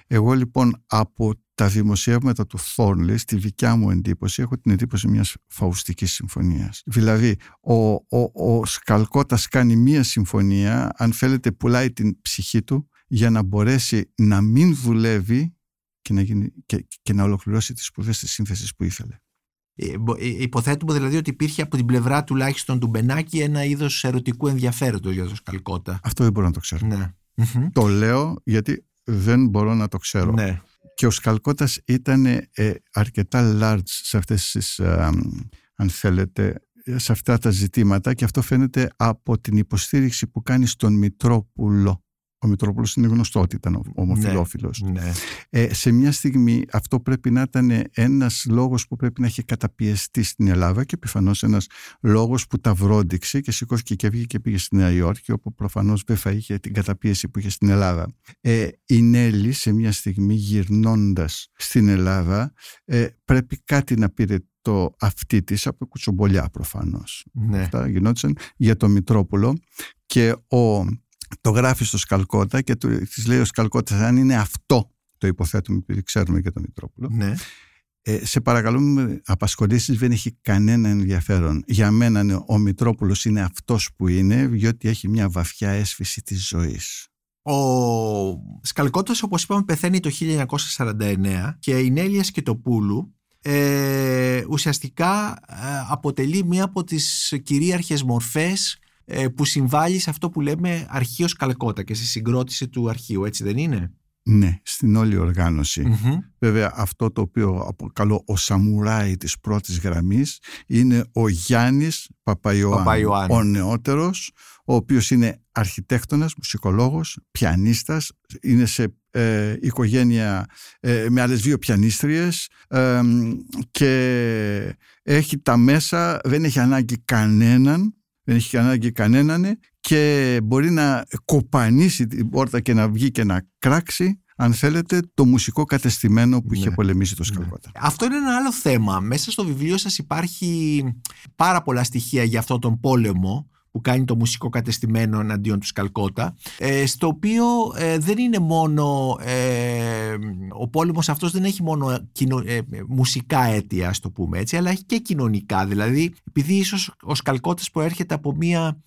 Εγώ λοιπόν από τα δημοσιεύματα του Θόρνλι, στη δικιά μου εντύπωση, έχω την εντύπωση μιας φαουστικής συμφωνίας. Δηλαδή, ο, ο, ο Σκαλκώτας κάνει μια συμφωνία, αν θέλετε πουλάει την ψυχή του, για να μπορέσει να μην δουλεύει και να, γίνει, και, και να ολοκληρώσει τις σπουδές της σύνθεσης που ήθελε. Ε, ε, υποθέτουμε δηλαδή ότι υπήρχε από την πλευρά τουλάχιστον του Μπενάκη ένα είδος ερωτικού ενδιαφέροντος για τον Σκαλκότα. Αυτό δεν μπορώ να το ξέρω. Ναι. Το λέω γιατί δεν μπορώ να το ξέρω. Ναι. Και ο Σκαλκώτας ήταν ε, αρκετά large σε αυτές τις, αν θέλετε, σε αυτά τα ζητήματα και αυτό φαίνεται από την υποστήριξη που κάνει στον Μητρόπουλο ο Μητρόπουλος είναι γνωστό ότι ήταν ομοφυλόφιλο. Ναι, ναι. ε, σε μια στιγμή αυτό πρέπει να ήταν ένας λόγος που πρέπει να έχει καταπιεστεί στην Ελλάδα και πιθανώς ένας λόγος που τα βρόντιξε και σηκώθηκε και βγήκε και πήγε στη Νέα Υόρκη, όπου προφανώς δεν θα είχε την καταπίεση που είχε στην Ελλάδα. Ε, η Νέλη, σε μια στιγμή γυρνώντας στην Ελλάδα, ε, πρέπει κάτι να πήρε το αυτή της από κουτσομπολιά προφανώς. Ναι. Αυτά γινόντουσαν για το Μητρόπουλο και ο το γράφεις στο Σκαλκότα και της λέει ο Σκαλκότα, αν είναι αυτό το υποθέτουμε, επειδή ξέρουμε για τον Μητρόπουλο. Ναι. Ε, σε παρακαλούμε, απασχολήσεις δεν έχει κανένα ενδιαφέρον. Για μένα ο Μητρόπουλος είναι αυτός που είναι, διότι έχει μια βαθιά έσφυση της ζωής. Ο Σκαλκώτας, όπως είπαμε, πεθαίνει το 1949 και η Νέλιας Σκετοπούλου ε, ουσιαστικά ε, αποτελεί μία από τις κυρίαρχες μορφές ε, που συμβάλλει σε αυτό που λέμε αρχείο Καλκότα και στη συγκρότηση του αρχείου, έτσι δεν είναι; Ναι, στην όλη Βέβαια αυτό το οποίο αποκαλώ ο σαμουράι της πρώτης γραμμής είναι ο Γιάννης Παπαϊωάννου, ο νεότερος, ο οποίος είναι αρχιτέκτονας, μουσικολόγος, πιανίστας, είναι σε ε, οικογένεια ε, με άλλες δύο πιανίστριες και έχει τα μέσα, δεν έχει ανάγκη κανέναν δεν έχει ανάγκη κανέναν και μπορεί να κοπανίσει την πόρτα και να βγει και να κράξει αν θέλετε, το μουσικό κατεστημένο που είχε ναι. πολεμήσει το Σκαλκότα. Ναι. Αυτό είναι ένα άλλο θέμα. Μέσα στο βιβλίο σας υπάρχει πάρα πολλά στοιχεία για αυτόν τον πόλεμο που κάνει το μουσικό κατεστημένο εναντίον του Σκαλκότα ε, στο οποίο ε, δεν είναι μόνο ε, ο πόλεμος αυτός δεν έχει μόνο μουσικά αίτια ας το πούμε έτσι αλλά έχει και κοινωνικά. Δηλαδή επειδή ίσως ο Σκαλκώτας προέρχεται από μια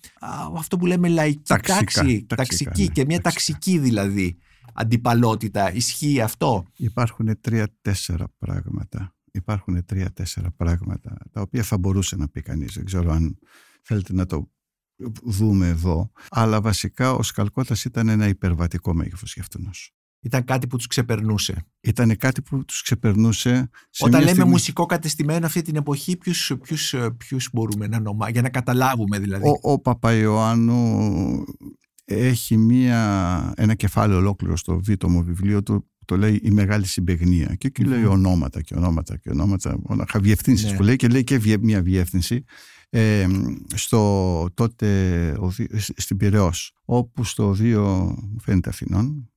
αυτό που λέμε λαϊκή ταξικά, τάξη ταξική ναι, και μια ταξική δηλαδή αντιπαλότητα. Ισχύει αυτό; Υπάρχουν τρία-τέσσερα πράγματα. Υπάρχουν τρία-τέσσερα πράγματα τα οποία θα μπορούσε να πει κανείς. Δεν ξέρω αν θέλετε να το δούμε εδώ. Αλλά βασικά ο Σκαλκώτας ήταν ένα υπερβατικό μέγεθος για αυτούς. Ήταν κάτι που τους ξεπερνούσε. Ήταν κάτι που τους ξεπερνούσε. Όταν λέμε μουσικό κατεστημένο αυτή την εποχή, ποιους, ποιους, ποιους μπορούμε να ονομάσουμε, για να καταλάβουμε δηλαδή. Ο, ο Παπαϊωάννου έχει μία, ένα κεφάλαιο ολόκληρο στο β' βιβλίο του το λέει η μεγάλη συμπεγνία. Και εκεί λέει ονόματα και ονόματα και ονόματα. Διευθύνσει ναι. που λέει και λέει και μια διεύθυνση ε, στο τότε στην Πυραιός όπου στο δύο φαίνεται Αθηνών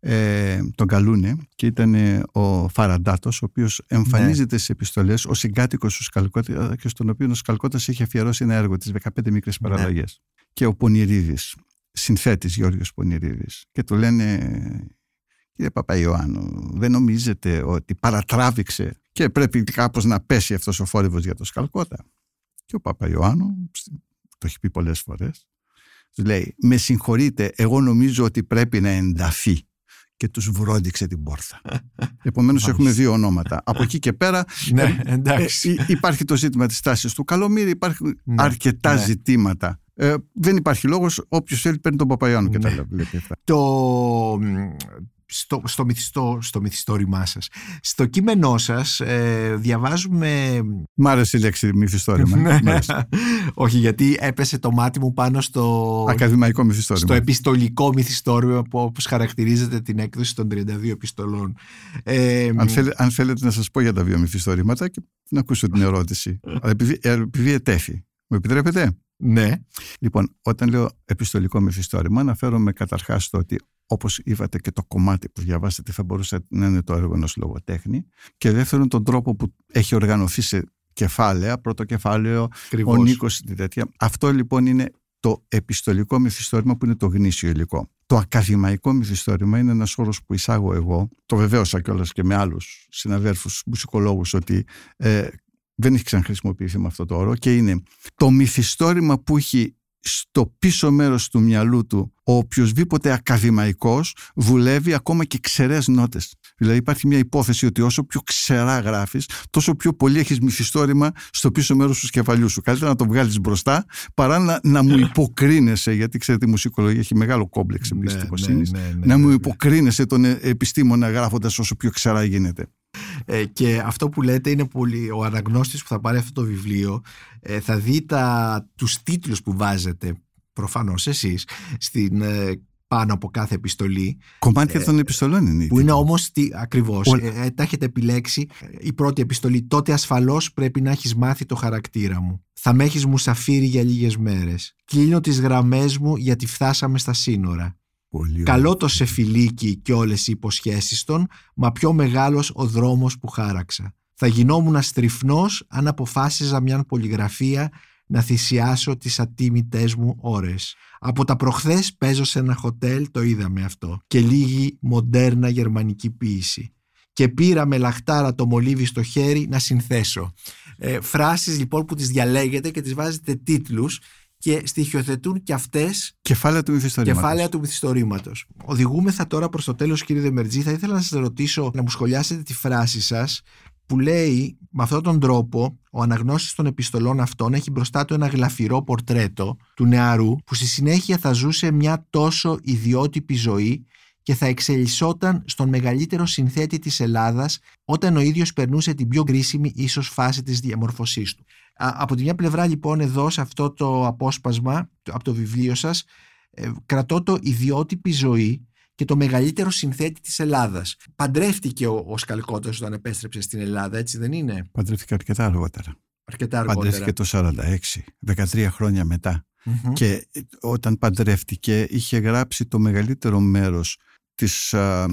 ε, τον καλούνε και ήταν ο Φαραντάτος ο οποίος εμφανίζεται ναι. σε επιστολές ως συγκάτοικος του Σκαλκώτα και στον οποίο ο Σκαλκώτας είχε αφιερώσει ένα έργο τις 15 μικρές ναι. παραλλαγές και ο Πονηρίδης συνθέτης Γιώργος Πονηρίδης και του λένε κύριε Παπαϊωάννου δεν νομίζετε ότι παρατράβηξε και πρέπει κάπως να πέσει αυτός ο φόρυβος για το Σκαλκώτα και ο Παπαϊωάννου, το έχει πει πολλές φορές, λέει «Με συγχωρείτε, εγώ νομίζω ότι πρέπει να ενταθεί» και τους βρόντιξε την πόρτα. Επομένως έχουμε δύο ονόματα. Από εκεί και πέρα ναι, ε, ε, υπάρχει το ζήτημα της τάσης του Καλομήρη, υπάρχουν ναι, αρκετά ναι. ζητήματα. Ε, δεν υπάρχει λόγος, όποιος θέλει παίρνει τον Παπαϊωάννου και τα ναι. Το, στο, στο, μυθιστό, στο μυθιστόρημά σας. Στο κείμενό σας ε, διαβάζουμε... Μ' άρεσε η λέξη μυθιστόρημα. Ναι. Όχι, γιατί έπεσε το μάτι μου πάνω στο... Ακαδημαϊκό μυθιστόρημα. Στο επιστολικό μυθιστόρημα που όπως χαρακτηρίζεται την έκδοση των 32 επιστολών. Ε, αν, αν θέλετε να σας πω για τα δύο μυθιστόρηματα και να ακούσω την ερώτηση. επειδή, επειδή ετέθη. Μου επιτρέπετε; Ναι. Λοιπόν, όταν λέω επιστολικό μυθιστόρημα, αναφέρομαι καταρχάς στο ότι όπως είπατε και το κομμάτι που διαβάσατε θα μπορούσε να είναι το έργο ενός λογοτέχνη. Και δεύτερον, τον τρόπο που έχει οργανωθεί σε κεφάλαια, πρώτο κεφάλαιο, ο Νίκος, τέτοια. Αυτό λοιπόν είναι το επιστολικό μυθιστόρημα που είναι το γνήσιο υλικό. Το ακαδημαϊκό μυθιστόρημα είναι ένας όρος που εισάγω εγώ. Το βεβαίωσα κιόλας και με άλλους συναδέρφου μουσικολόγους ότι ε, δεν έχει ξαναχρησιμοποιηθεί με αυτό το όρο και είναι το μυθιστόρημα που έχει στο πίσω μέρος του μυαλού του ο οποιοδήποτε ακαδημαϊκός δουλεύει ακόμα και ξερές νότες. Δηλαδή υπάρχει μια υπόθεση ότι όσο πιο ξερά γράφεις τόσο πιο πολύ έχεις μυθιστόρημα στο πίσω μέρος του κεφαλιού σου. Καλύτερα να το βγάλεις μπροστά παρά να, να μου υποκρίνεσαι γιατί ξέρετε η μουσικολογία έχει μεγάλο κόμπλεξ ναι, εμπιστικοσύνης ναι, ναι, ναι, να μου ναι. υποκρίνεσαι τον ε, επιστήμονα γράφοντας όσο πιο ξερά γίνεται. Ε, και αυτό που λέτε είναι πολύ. Ο αναγνώστης που θα πάρει αυτό το βιβλίο ε, θα δει τα, τους τίτλους που βάζετε προφανώς εσείς στην, ε, πάνω από κάθε επιστολή. Κομμάτια των επιστολών είναι. οι Που είναι τίτλοι. όμως τι, ακριβώς. Ο- Ε, ε, τα έχετε επιλέξει. Η πρώτη επιστολή. Τότε ασφαλώς πρέπει να έχεις μάθει το χαρακτήρα μου. Θα με έχεις μουσαφίρει για λίγες μέρες. Κλείνω τις γραμμές μου γιατί φτάσαμε στα σύνορα. Πολύ ωραία. Καλό το σε φιλίκι και όλες οι υποσχέσεις των, μα πιο μεγάλος ο δρόμος που χάραξα. Θα γινόμουν στριφνός αν αποφάσιζα μιαν πολυγραφία να θυσιάσω τις ατίμητές μου ώρες. Από τα προχθές παίζω σε ένα χοτέλ, το είδαμε αυτό, και λίγη μοντέρνα γερμανική ποίηση. Και πήρα με λαχτάρα το μολύβι στο χέρι να συνθέσω. Ε, φράσεις λοιπόν που τις διαλέγετε και τις βάζετε τίτλους και στοιχειοθετούν και αυτές Κεφάλαια του μυθιστορήματος. Κεφάλαια του μυθιστορήματος. Οδηγούμεθα τώρα προς το τέλος, κύριε Δεμερτζή. Θα ήθελα να σας ρωτήσω να μου σχολιάσετε τη φράση σας που λέει με αυτόν τον τρόπο ο αναγνώστης των επιστολών αυτών έχει μπροστά του ένα γλαφυρό πορτρέτο του νεαρού που στη συνέχεια θα ζούσε μια τόσο ιδιότυπη ζωή και θα εξελισσόταν στον μεγαλύτερο συνθέτη της Ελλάδας όταν ο ίδιος περνούσε την πιο κρίσιμη ίσως φάση της διαμορφωσής του. Α, από τη μια πλευρά λοιπόν εδώ σε αυτό το απόσπασμα το- από το βιβλίο σας ε, κρατώ το ιδιότυπη ζωή και το μεγαλύτερο συνθέτη της Ελλάδας. Παντρεύτηκε ο, ο Σκαλκώτας όταν επέστρεψε στην Ελλάδα, έτσι δεν είναι, Παντρεύτηκε αρκετά αργότερα. αρκετά αργότερα. Παντρεύτηκε το 46, 13 χρόνια μετά. Μμμ. Και όταν παντρεύτηκε είχε γράψει το μεγαλύτερο μέρος της α,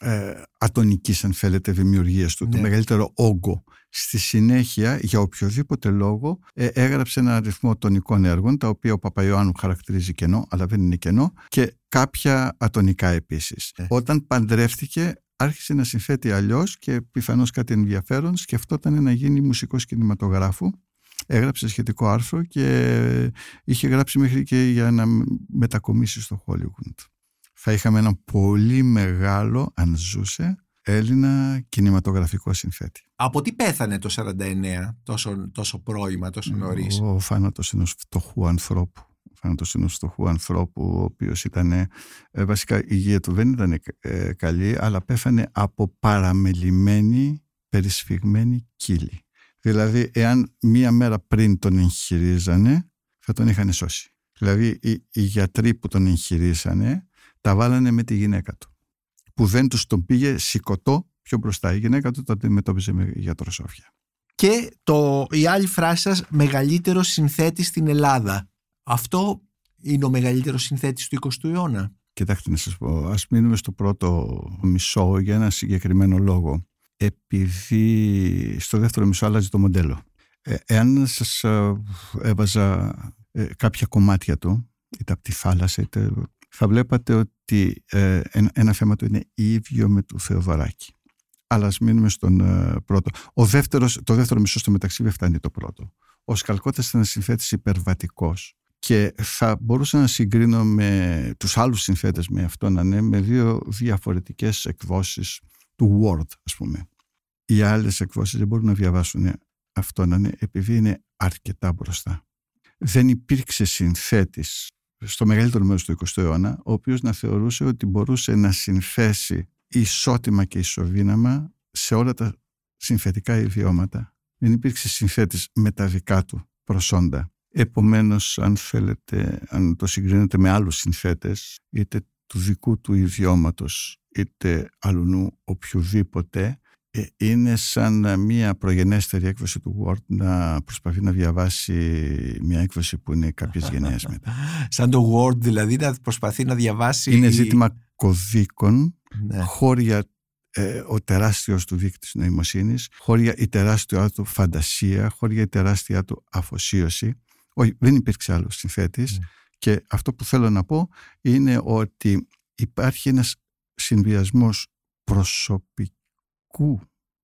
ε, ατονικής αν θέλετε δημιουργίας του, το Ναι. μεγαλύτερο όγκο. Στη συνέχεια για οποιοδήποτε λόγο ε, έγραψε ένα αριθμό τονικών έργων τα οποία ο Παπαϊωάννου χαρακτηρίζει κενό αλλά δεν είναι κενό και κάποια ατονικά επίσης. Ε. Όταν παντρεύτηκε άρχισε να συνθέτει αλλιώς και πιθανώς κάτι ενδιαφέρον σκεφτόταν να γίνει μουσικός κινηματογράφου έγραψε σχετικό άρθρο και είχε γράψει μέχρι και για να μετακομίσει στο Hollywood. Θα είχαμε ένα πολύ μεγάλο, αν ζούσε, Έλληνα κινηματογραφικό συνθέτη. Από τι πέθανε το 49 τόσο, τόσο πρώιμα, τόσο νωρίς; Ο θάνατος ενός φτωχού ανθρώπου. Ο θάνατος ενός φτωχού ανθρώπου, ο οποίος ήταν, ε, βασικά η υγεία του δεν ήταν ε, καλή, αλλά πέθανε από παραμελημένη, περισφυγμένη κύλη. Δηλαδή, εάν μία μέρα πριν τον εγχειρίζανε, θα τον είχαν σώσει. Δηλαδή, οι, οι γιατροί που τον εγχειρίσανε, τα βάλανε με τη γυναίκα του. Που δεν τους τον πήγε σηκωτό πιο μπροστά. Η γυναίκα του το αντιμετώπιζε με γιατροσόφια. Και το, η άλλη φράση σας, μεγαλύτερο συνθέτη στην Ελλάδα. Αυτό είναι ο μεγαλύτερος συνθέτης του 20ου αιώνα. Κοιτάξτε να σας πω, ας μείνουμε στο πρώτο μισό για ένα συγκεκριμένο λόγο. Επειδή στο δεύτερο μισό άλλαζε το μοντέλο. Ε, εάν σας ε, έβαζα ε, κάποια κομμάτια του, είτε από τη θάλασσα, είτε θα βλέπατε ότι ε, ένα, ένα θέμα του είναι ίδιο με του Θεοδωράκη. Αλλά ας μείνουμε στον ε, πρώτο. Ο δεύτερος, το δεύτερο μισό στο μεταξύ δεν φτάνει το πρώτο. Ο Σκαλκώτας ήταν ένα συνθέτης υπερβατικός και θα μπορούσα να συγκρίνω με τους άλλους συνθέτες με αυτό να είναι με δύο διαφορετικές εκδόσεις του Word ας πούμε. Οι άλλες εκδόσεις δεν μπορούν να διαβάσουν αυτό να είναι επειδή είναι αρκετά μπροστά. Δεν υπήρξε συνθέτης στο μεγαλύτερο μέρος του 20ου αιώνα ο οποίος να θεωρούσε ότι μπορούσε να συνθέσει ισότιμα και ισοδύναμα σε όλα τα συμφετικά ιδιώματα. Δεν υπήρξε συνθέτης με τα δικά του προσόντα. Επομένως, αν θέλετε, αν το συγκρίνετε με άλλους συνθέτες, είτε του δικού του ιδιώματος, είτε αλλού οποιοδήποτε, ε, είναι σαν μια προγενέστερη έκδοση του Word να προσπαθεί να διαβάσει μια έκδοση που είναι κάποιες γενναίες μετά. σαν το Word δηλαδή να προσπαθεί να διαβάσει... Είναι ζήτημα κωδίκων, ναι. χώρια ε, ο τεράστιος του δείκτης νοημοσύνης, χώρια η τεράστια του φαντασία, χώρια η τεράστια του αφοσίωση. Όχι, δεν υπήρξε άλλο συνθέτης ναι. και αυτό που θέλω να πω είναι ότι υπάρχει ένας συνδυασμός προσωπικού,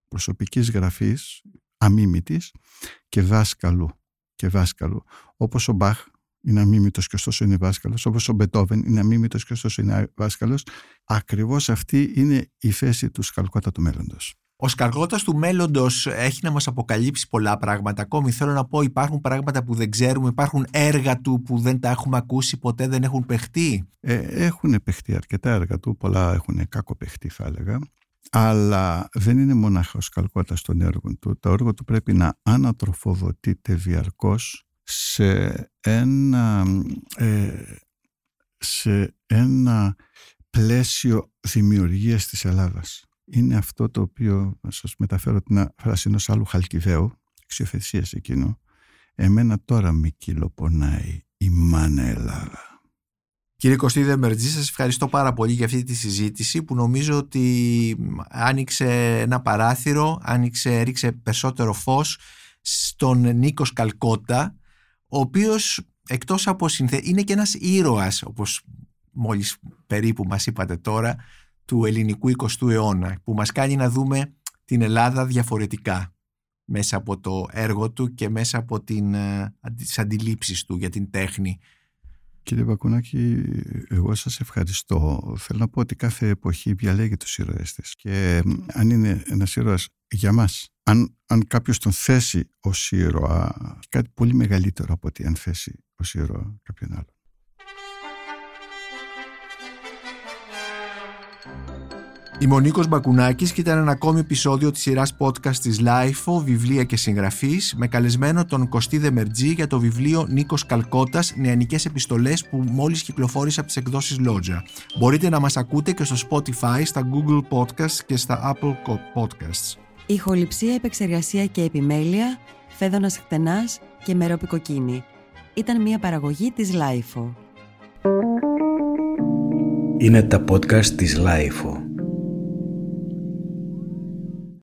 προσωπικής γραφής, αμίμητης και δάσκαλου. Και δάσκαλου. Όπως ο Μπαχ είναι αμίμητος και ωστόσο είναι δάσκαλος, όπως ο Μπετόβεν είναι αμίμητος και ωστόσο είναι δάσκαλος. Ακριβώς αυτή είναι η θέση του σκαλκότα του μέλλοντος. Ο σκαργότα του μέλλοντος έχει να μας αποκαλύψει πολλά πράγματα. Ακόμη θέλω να πω, υπάρχουν πράγματα που δεν ξέρουμε, υπάρχουν έργα του που δεν τα έχουμε ακούσει ποτέ, δεν έχουν παιχτεί; Ε, έχουν παιχτεί αρκετά έργα του, πολλά έχουν κακοπαιχτεί, θα έλεγα. Αλλά δεν είναι μονάχα ο σκαλκότα των έργων του. Το έργο του πρέπει να ανατροφοδοτείται διαρκώς σε ένα, ε, σε ένα πλαίσιο δημιουργίας της Ελλάδας είναι αυτό το οποίο θα σας μεταφέρω την φράση ενός άλλου χαλκιδαίου, εξιοθεσίας εκείνου. Εμένα τώρα με κυλοπονάει η μάνα Ελλάδα. Κύριε Κωστίδε Μερτζή, σας ευχαριστώ πάρα πολύ για αυτή τη συζήτηση που νομίζω ότι άνοιξε ένα παράθυρο, άνοιξε, έριξε περισσότερο φως στον Νίκος Καλκότα, ο οποίος εκτός από συνθε... είναι και ένας ήρωας, όπως μόλις περίπου μας είπατε τώρα, του ελληνικού 20ου αιώνα που μας κάνει να δούμε την Ελλάδα διαφορετικά μέσα από το έργο του και μέσα από την, ε, τις αντιλήψεις του για την τέχνη. Κύριε Βακουνάκη, εγώ σας ευχαριστώ. Θέλω να πω ότι κάθε εποχή διαλέγει τους ήρωές της και αν είναι ένας ήρωας για μας, αν, αν κάποιος τον θέσει ως ήρωα, κάτι πολύ μεγαλύτερο από ότι αν θέσει ως ήρωα κάποιον άλλο. Είμαι ο Νίκος Μπακουνάκης και ήταν ένα ακόμη επεισόδιο της σειράς podcast της LIFO, βιβλία και συγγραφής, με καλεσμένο τον Κωστή Δεμερτζή για το βιβλίο Νίκος Καλκώτας, νεανικές επιστολές που μόλις κυκλοφόρησε από τις εκδόσεις Lodja. Μπορείτε να μας ακούτε και στο Spotify, στα Google Podcasts και στα Apple Podcasts. Ηχοληψία, επεξεργασία και επιμέλεια, φέδωνας χτενάς και μερόπικοκίνη. Ήταν μια παραγωγή της LIFO. Είναι τα podcast της LIFO.